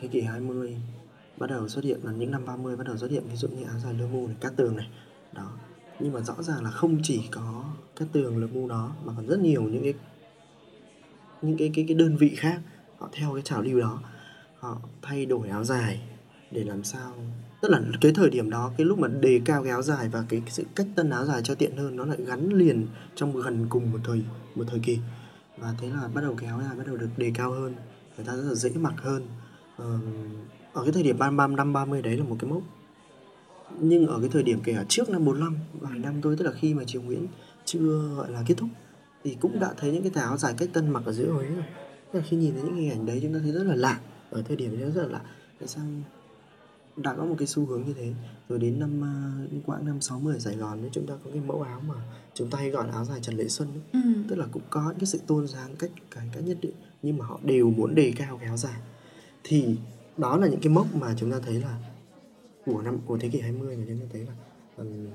thế kỷ 20 bắt đầu xuất hiện là những năm 30 bắt đầu xuất hiện ví dụ như áo dài lơ mu này cát tường này. Đó. Nhưng mà rõ ràng là không chỉ có cát tường lơ mu đó mà còn rất nhiều những cái những cái cái cái đơn vị khác họ theo cái trào lưu đó. Họ thay đổi áo dài để làm sao tức là cái thời điểm đó cái lúc mà đề cao cái áo dài và cái, cái sự cách tân áo dài cho tiện hơn nó lại gắn liền trong gần cùng một thời một thời kỳ và thế là bắt đầu cái áo bắt đầu được đề cao hơn. Người ta rất là dễ mặc hơn. Ờ, ở cái thời điểm ba ba năm 30 đấy là một cái mốc. Nhưng ở cái thời điểm kể cả trước năm 45 vài năm tôi tức là khi mà triều Nguyễn chưa gọi là kết thúc thì cũng đã thấy những cái tà áo dài cách tân mặc ở giữa Huế rồi. Tức là khi nhìn thấy những hình ảnh đấy chúng ta thấy rất là lạ. Ở thời điểm đấy rất là lạ. Tại sao đã có một cái xu hướng như thế rồi đến năm uh, quãng năm 60 ở Sài Gòn ấy, chúng ta có cái mẫu áo mà chúng ta hay gọi là áo dài Trần Lệ Xuân ấy. Ừ. tức là cũng có những cái sự tôn dáng cách cái cách nhất định nhưng mà họ đều muốn đề cao cái áo dài thì đó là những cái mốc mà chúng ta thấy là của năm của thế kỷ 20 mà chúng ta thấy là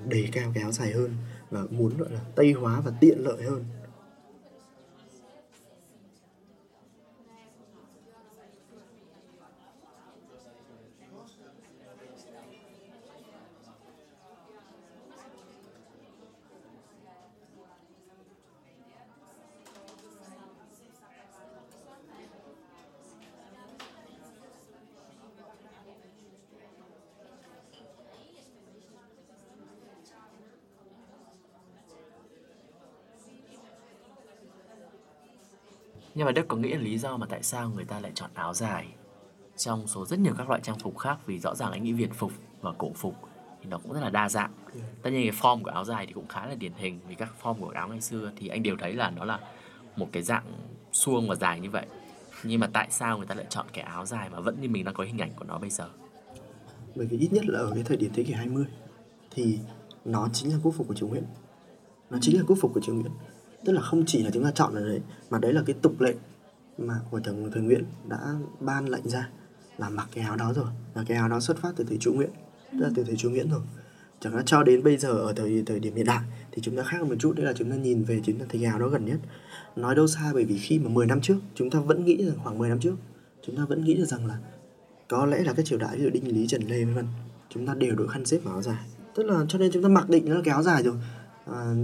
đề cao cái áo dài hơn và muốn gọi là tây hóa và tiện lợi hơn nhưng mà Đức có nghĩ là lý do mà tại sao người ta lại chọn áo dài? Trong số rất nhiều các loại trang phục khác, vì rõ ràng anh nghĩ Việt phục và cổ phục thì nó cũng rất là đa dạng. Tất nhiên cái form của áo dài thì cũng khá là điển hình, vì các form của áo ngày xưa thì anh đều thấy là nó là một cái dạng suông và dài như vậy. Nhưng mà tại sao người ta lại chọn cái áo dài mà vẫn như mình đang có hình ảnh của nó bây giờ? Bởi vì ít nhất là ở cái thời điểm thế kỷ 20 thì nó chính là quốc phục của triều Nguyễn. Nó chính là quốc phục của triều Nguyễn tức là không chỉ là chúng ta chọn ở đấy mà đấy là cái tục lệ mà của thời, thời Nguyễn đã ban lệnh ra là mặc cái áo đó rồi và cái áo đó xuất phát từ thời Chu Nguyễn tức là từ thời Chu Nguyễn rồi. Chẳng hạn cho đến bây giờ ở thời thời điểm hiện đại thì chúng ta khác một chút đấy là chúng ta nhìn về chúng ta thấy áo đó gần nhất. Nói đâu xa bởi vì khi mà 10 năm trước chúng ta vẫn nghĩ rằng khoảng 10 năm trước chúng ta vẫn nghĩ được rằng là có lẽ là các triều đại ví dụ đinh lý trần lê vân vân chúng ta đều đội khăn xếp và áo dài. Tức là cho nên chúng ta mặc định nó là cái áo dài rồi à,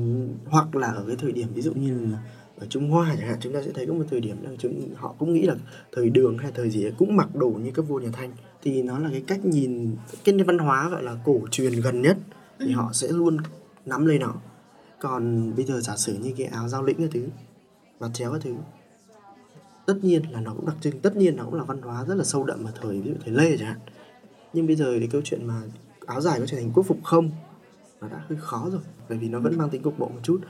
hoặc là ở cái thời điểm ví dụ như là ở Trung Hoa chẳng hạn chúng ta sẽ thấy có một thời điểm là chúng họ cũng nghĩ là thời đường hay thời gì ấy cũng mặc đồ như các vua nhà Thanh. Thì nó là cái cách nhìn cái văn hóa gọi là cổ truyền gần nhất thì họ sẽ luôn nắm lấy nó. Còn bây giờ giả sử như cái áo giao lĩnh cái thứ và chéo cái thứ tất nhiên là nó cũng đặc trưng tất nhiên nó cũng là văn hóa rất là sâu đậm ở thời ví dụ thời Lê chẳng hạn. Nhưng bây giờ thì câu chuyện mà áo dài có trở thành quốc phục không nó đã hơi khó rồi, bởi vì nó vẫn mang tính cục bộ một chút.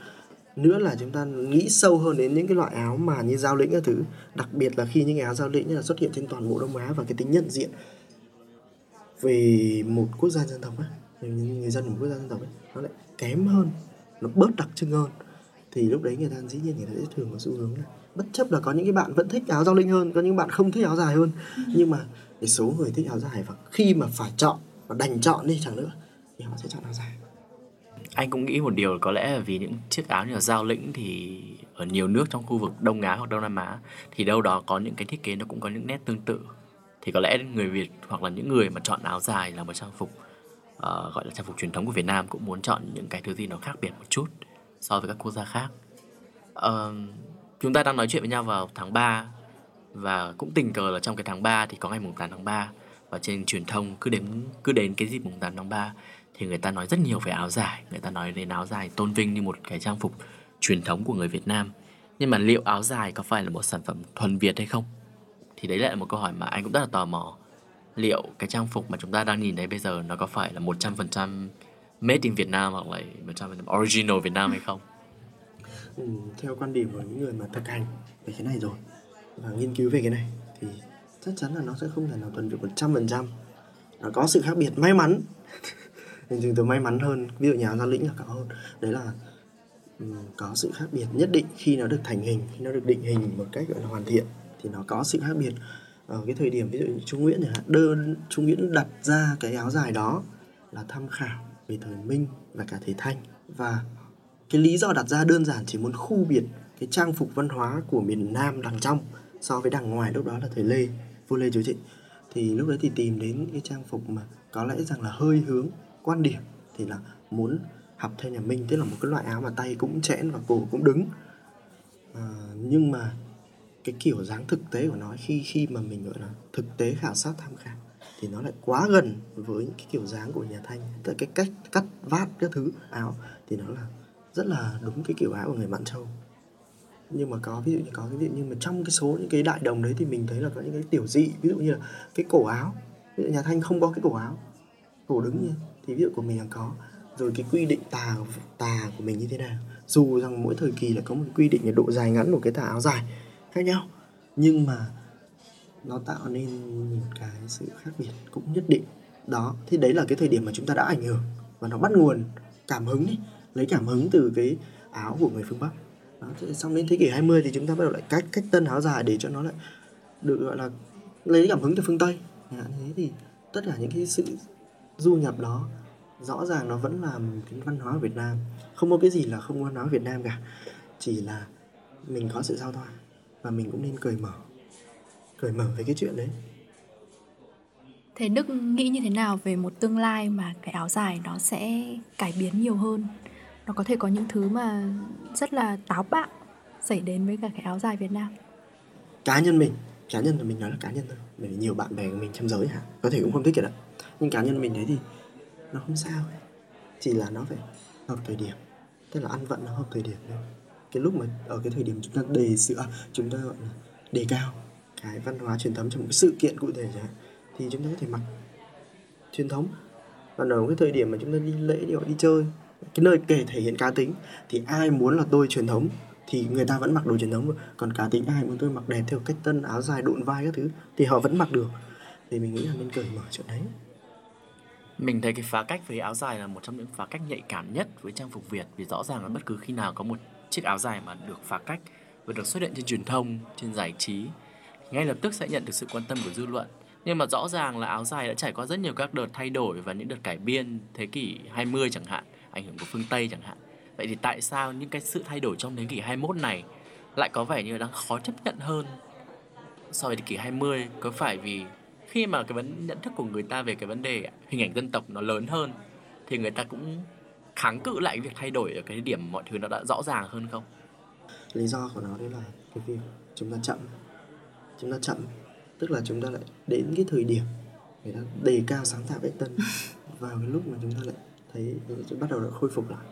Nữa là chúng ta nghĩ sâu hơn đến những cái loại áo mà như giao lĩnh các thứ, đặc biệt là khi những cái áo giao lĩnh là xuất hiện trên toàn bộ đông á và cái tính nhận diện về một quốc gia dân tộc ấy người dân của một quốc gia dân tộc ấy, nó lại kém hơn, nó bớt đặc trưng hơn. Thì lúc đấy người ta dĩ nhiên người ta sẽ thường có xu hướng là bất chấp là có những cái bạn vẫn thích áo giao linh hơn, có những bạn không thích áo dài hơn. Nhưng mà cái số người thích áo dài và khi mà phải chọn và đành chọn đi chẳng nữa thì họ sẽ chọn áo dài anh cũng nghĩ một điều có lẽ là vì những chiếc áo như là giao lĩnh thì ở nhiều nước trong khu vực Đông Á hoặc Đông Nam Á thì đâu đó có những cái thiết kế nó cũng có những nét tương tự thì có lẽ người Việt hoặc là những người mà chọn áo dài là một trang phục uh, gọi là trang phục truyền thống của Việt Nam cũng muốn chọn những cái thứ gì nó khác biệt một chút so với các quốc gia khác. Uh, chúng ta đang nói chuyện với nhau vào tháng 3 và cũng tình cờ là trong cái tháng 3 thì có ngày mùng 8 tháng 3 và trên truyền thông cứ đến cứ đến cái dịp mùng 8 tháng 3 thì người ta nói rất nhiều về áo dài, người ta nói đến áo dài tôn vinh như một cái trang phục truyền thống của người Việt Nam. Nhưng mà liệu áo dài có phải là một sản phẩm thuần Việt hay không? Thì đấy lại là một câu hỏi mà anh cũng rất là tò mò. Liệu cái trang phục mà chúng ta đang nhìn thấy bây giờ nó có phải là 100% made in Việt Nam hoặc là 100% original Việt Nam hay không? Ừ, theo quan điểm của những người mà thực hành về cái này rồi và nghiên cứu về cái này thì chắc chắn là nó sẽ không thể nào thuần Việt 100%. Nó có sự khác biệt may mắn (laughs) nên chúng tôi may mắn hơn. Ví dụ nhà gia lĩnh là cao hơn. Đấy là ừ, có sự khác biệt nhất định khi nó được thành hình. Khi nó được định hình một cách, gọi là, hoàn thiện thì nó có sự khác biệt. Ở cái thời điểm ví dụ như Trung Nguyễn chẳng hạn, đơn, Trung Nguyễn đặt ra cái áo dài đó là tham khảo về thời Minh và cả thời Thanh. Và cái lý do đặt ra đơn giản chỉ muốn khu biệt cái trang phục văn hóa của miền Nam đằng trong so với đằng ngoài, lúc đó là thời Lê, vua Lê Chúa Trịnh. Thì lúc đấy thì tìm đến cái trang phục mà có lẽ rằng là hơi hướng quan điểm thì là muốn học theo nhà Minh tức là một cái loại áo mà tay cũng chẽn và cổ cũng đứng. À, nhưng mà cái kiểu dáng thực tế của nó khi khi mà mình gọi là thực tế khảo sát tham khảo thì nó lại quá gần với những cái kiểu dáng của nhà Thanh. Tức cái cách cắt vát các thứ áo thì nó là rất là đúng cái kiểu áo của người Mãn Châu. Nhưng mà có ví dụ như có cái ví dụ như mà trong cái số những cái đại đồng đấy thì mình thấy là có những cái tiểu dị ví dụ như là cái cổ áo. Ví dụ nhà Thanh không có cái cổ áo cổ đứng như thì ví dụ của mình là có rồi cái quy định tà tà của mình như thế nào. Dù rằng mỗi thời kỳ là có một quy định về độ dài ngắn của cái tà áo dài khác nhau nhưng mà nó tạo nên một cái sự khác biệt cũng nhất định. Đó thì đấy là cái thời điểm mà chúng ta đã ảnh hưởng và nó bắt nguồn cảm hứng ấy, lấy cảm hứng từ cái áo của người phương Bắc. Đó, xong đến thế kỷ 20 thì chúng ta bắt đầu lại cách cách tân áo dài để cho nó lại được gọi là lấy cảm hứng từ phương Tây. Thế thì tất cả những cái sự du nhập đó rõ ràng nó vẫn là cái văn hóa Việt Nam không có cái gì là không văn hóa Việt Nam cả chỉ là mình có sự giao thoa và mình cũng nên cởi mở cởi mở về cái chuyện đấy Thế Đức nghĩ như thế nào về một tương lai mà cái áo dài nó sẽ cải biến nhiều hơn? Nó có thể có những thứ mà rất là táo bạo xảy đến với cả cái áo dài Việt Nam. Cá nhân mình, cá nhân là mình nói là cá nhân thôi. Bởi vì nhiều bạn bè của mình trong giới hả, có thể cũng không thích cái đó. Nhưng cá nhân mình thấy thì nó không sao. Ấy. chỉ là nó phải hợp thời điểm. Tức là ăn vận nó hợp thời điểm thôi. Cái lúc mà ở cái thời điểm chúng ta đề sự à, chúng ta gọi là đề cao cái văn hóa truyền thống trong một cái sự kiện cụ thể chẳng hạn, thì chúng ta có thể mặc truyền thống. Còn ở cái thời điểm mà chúng ta đi lễ, đi đi chơi, cái nơi kể thể hiện cá tính, thì ai muốn là tôi truyền thống thì người ta vẫn mặc đồ truyền thống còn cá tính ai muốn tôi mặc đẹp theo cách tân áo dài độn vai các thứ thì họ vẫn mặc được. Thì mình nghĩ là nên cởi mở chuyện đấy mình thấy cái phá cách với áo dài là một trong những phá cách nhạy cảm nhất với trang phục Việt vì rõ ràng là bất cứ khi nào có một chiếc áo dài mà được phá cách và được xuất hiện trên truyền thông, trên giải trí ngay lập tức sẽ nhận được sự quan tâm của dư luận. Nhưng mà rõ ràng là áo dài đã trải qua rất nhiều các đợt thay đổi và những đợt cải biên thế kỷ 20 chẳng hạn, ảnh hưởng của phương Tây chẳng hạn. Vậy thì tại sao những cái sự thay đổi trong thế kỷ 21 này lại có vẻ như đang khó chấp nhận hơn so với thế kỷ 20? Có phải vì khi mà cái vấn nhận thức của người ta về cái vấn đề hình ảnh dân tộc nó lớn hơn thì người ta cũng kháng cự lại việc thay đổi ở cái điểm mọi thứ nó đã rõ ràng hơn không? Lý do của nó đấy là cái việc chúng ta chậm. Chúng ta chậm tức là chúng ta lại đến cái thời điểm người ta đề cao sáng tạo cách tân (laughs) vào cái lúc mà chúng ta lại thấy bắt đầu lại khôi phục lại.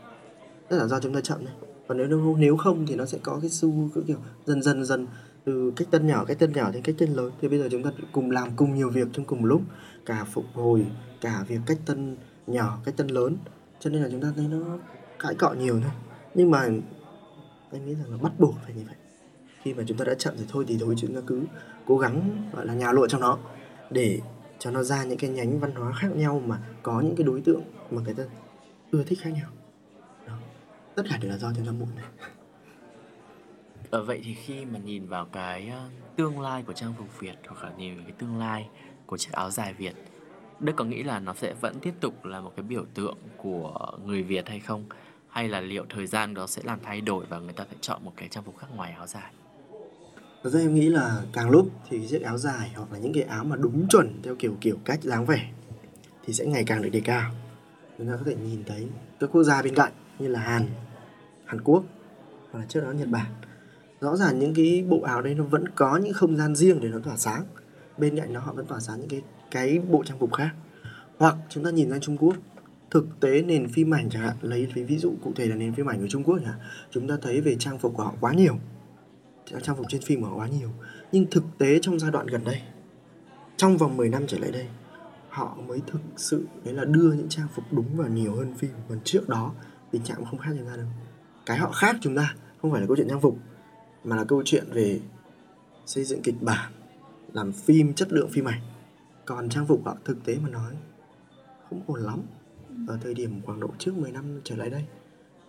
Tức là do chúng ta chậm này. Còn nếu nếu không thì nó sẽ có cái xu kiểu dần dần dần từ cách tân nhỏ cách tân nhỏ đến cách tân lớn. Thì bây giờ chúng ta cùng làm cùng nhiều việc trong cùng lúc. Cả phục hồi, cả việc cách tân nhỏ, cách tân lớn. Cho nên là chúng ta thấy nó cãi cọ nhiều thôi. Nhưng mà anh nghĩ rằng là bắt buộc phải như vậy. Khi mà chúng ta đã chậm thì thôi thì thôi chúng ta cứ cố gắng, gọi là, nhào lụa trong nó để cho nó ra những cái nhánh văn hóa khác nhau mà có những cái đối tượng mà người ta ưa thích khác nhau. Đó. tất cả đều là do chúng ta muộn này ở vậy thì khi mà nhìn vào cái ờ, tương lai của trang phục Việt hoặc là nhìn vào cái tương lai của chiếc áo dài Việt Đức có nghĩ là nó sẽ vẫn tiếp tục là một cái biểu tượng của người Việt hay không? Hay là liệu thời gian đó sẽ làm thay đổi và người ta phải chọn một cái trang phục khác ngoài áo dài? Thật ra em nghĩ là càng lúc thì chiếc áo dài hoặc là những cái áo mà đúng chuẩn theo kiểu kiểu cách dáng vẻ thì sẽ ngày càng được đề cao. Chúng ta có thể nhìn thấy các quốc gia bên cạnh như là Hàn, Hàn Quốc hoặc là trước đó Nhật Bản. Rõ ràng những cái bộ áo đấy nó vẫn có những không gian riêng để nó tỏa sáng. Bên cạnh nó họ vẫn tỏa sáng những cái cái bộ trang phục khác. Hoặc chúng ta nhìn sang Trung Quốc, thực tế nền phim ảnh chẳng hạn, lấy ví dụ cụ thể là nền phim ảnh của Trung Quốc chẳng hạn, chúng ta thấy về trang phục của họ quá nhiều. Trang phục trên phim của họ quá nhiều. Nhưng thực tế trong giai đoạn gần đây, trong vòng 10 năm trở lại đây, họ mới thực sự, đấy là đưa những trang phục đúng vào nhiều hơn phim. Còn trước đó, tình trạng không khác chúng ta đâu. Cái họ khác chúng ta, không phải là câu chuyện trang phục mà là câu chuyện về xây dựng kịch bản, làm phim, chất lượng phim ảnh. Còn trang phục họ thực tế mà nói, không ổn lắm. Ở thời điểm khoảng độ trước 10 năm trở lại đây.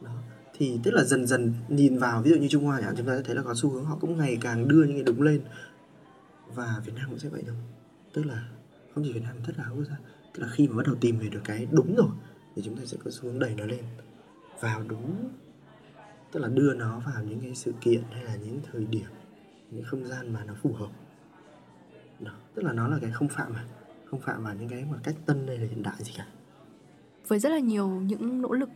Đó. Thì tức là dần dần nhìn vào, ví dụ như Trung Hoa chẳng chúng ta thấy là có xu hướng họ cũng ngày càng đưa những cái đúng lên. Và Việt Nam cũng sẽ vậy thôi. Tức là không chỉ Việt Nam, tất cả quốc gia. Tức là khi mà bắt đầu tìm về được cái đúng rồi, thì chúng ta sẽ có xu hướng đẩy nó lên. Vào đúng tức là đưa nó vào những cái sự kiện hay là những thời điểm, những không gian mà nó phù hợp đó. tức là nó là cái không phạm mà không phạm vào những cái mà cách tân hay là hiện đại gì cả với rất là nhiều những nỗ lực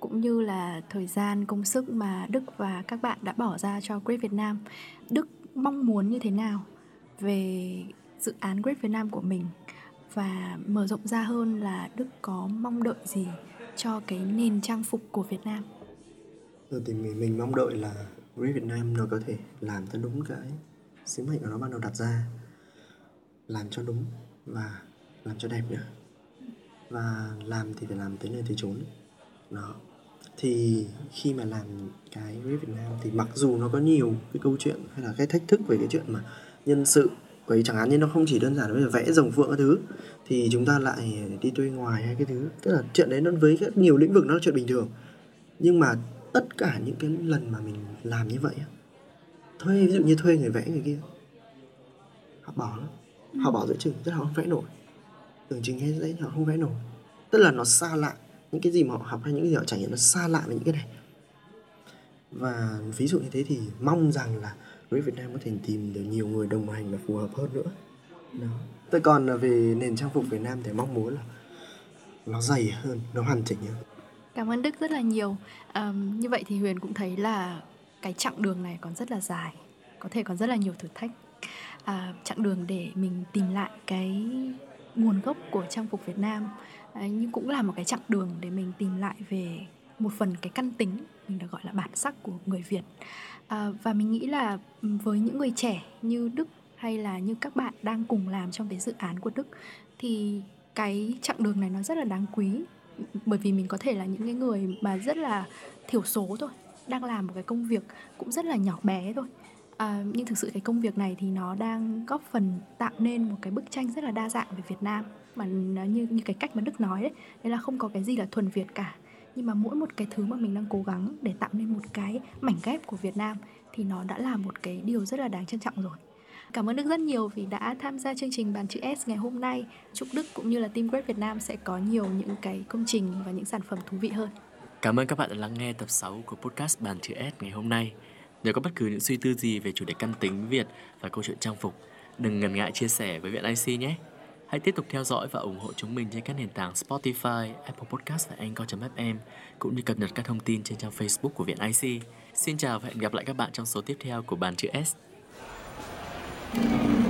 cũng như là thời gian, công sức mà Đức và các bạn đã bỏ ra cho Great Việt Nam. Đức mong muốn như thế nào về dự án Great Việt Nam của mình và mở rộng ra hơn là Đức có mong đợi gì cho cái nền trang phục của Việt Nam? Thì mình, mình mong đợi là Grip Việt Nam nó có thể làm cho đúng cái sứ mệnh của nó ban đầu đặt ra. Làm cho đúng và làm cho đẹp nữa và làm thì phải làm tới nơi tới chốn. Đó. Thì khi mà làm cái với Việt Nam thì mặc dù nó có nhiều cái câu chuyện hay là cái thách thức về cái chuyện mà nhân sự vậy chẳng hạn như nó không chỉ đơn giản là vẽ rồng phượng các thứ thì chúng ta lại đi thuê ngoài hay cái thứ. Tức là chuyện đấy nó với các nhiều lĩnh vực nó là chuyện bình thường. Nhưng mà tất cả những cái lần mà mình làm như vậy thuê ví dụ như thuê người vẽ người kia họ bỏ lắm họ bỏ giữa chừng rất họ không vẽ nổi. Tưởng chừng hay dễ họ không vẽ nổi. Tức là nó xa lạ những cái gì mà họ học hay những cái gì họ trải nghiệm nó xa lạ với những cái này. Và ví dụ như thế thì mong rằng là với Việt Nam có thể tìm được nhiều người đồng hành và phù hợp hơn nữa. Đó. Tôi còn về nền trang phục Việt Nam thì mong muốn là nó dày hơn nó hoàn chỉnh hơn cảm ơn Đức rất là nhiều. À, như vậy thì Huyền cũng thấy là cái chặng đường này còn rất là dài có thể còn rất là nhiều thử thách. À, chặng đường để mình tìm lại cái nguồn gốc của trang phục Việt Nam à, nhưng cũng là một cái chặng đường để mình tìm lại về một phần cái căn tính mình được gọi là bản sắc của người Việt. À, và mình nghĩ là với những người trẻ như Đức hay là như các bạn đang cùng làm trong cái dự án của Đức thì cái chặng đường này nó rất là đáng quý bởi vì mình có thể là những cái người mà rất là thiểu số thôi đang làm một cái công việc cũng rất là nhỏ bé thôi. À, nhưng thực sự cái công việc này thì nó đang góp phần tạo nên một cái bức tranh rất là đa dạng về Việt Nam. Mà nó như như cái cách mà Đức nói đấy đấy là không có cái gì là thuần Việt cả. Nhưng mà mỗi một cái thứ mà mình đang cố gắng để tạo nên một cái mảnh ghép của Việt Nam thì nó đã là một cái điều rất là đáng trân trọng rồi. Cảm ơn Đức rất nhiều vì đã tham gia chương trình Bàn chữ S ngày hôm nay. Chúc Đức cũng như là Team Great Việt Nam sẽ có nhiều những cái công trình và những sản phẩm thú vị hơn. Cảm ơn các bạn đã lắng nghe tập 6 của podcast Bàn chữ S ngày hôm nay. Nếu có bất cứ những suy tư gì về chủ đề căn tính Việt và câu chuyện trang phục, đừng ngần ngại chia sẻ với Viện IC nhé. Hãy tiếp tục theo dõi và ủng hộ chúng mình trên các nền tảng Spotify, Apple Podcast và Anchor.fm cũng như cập nhật các thông tin trên trang Facebook của Viện IC. Xin chào và hẹn gặp lại các bạn trong số tiếp theo của Bàn chữ S. Thank you.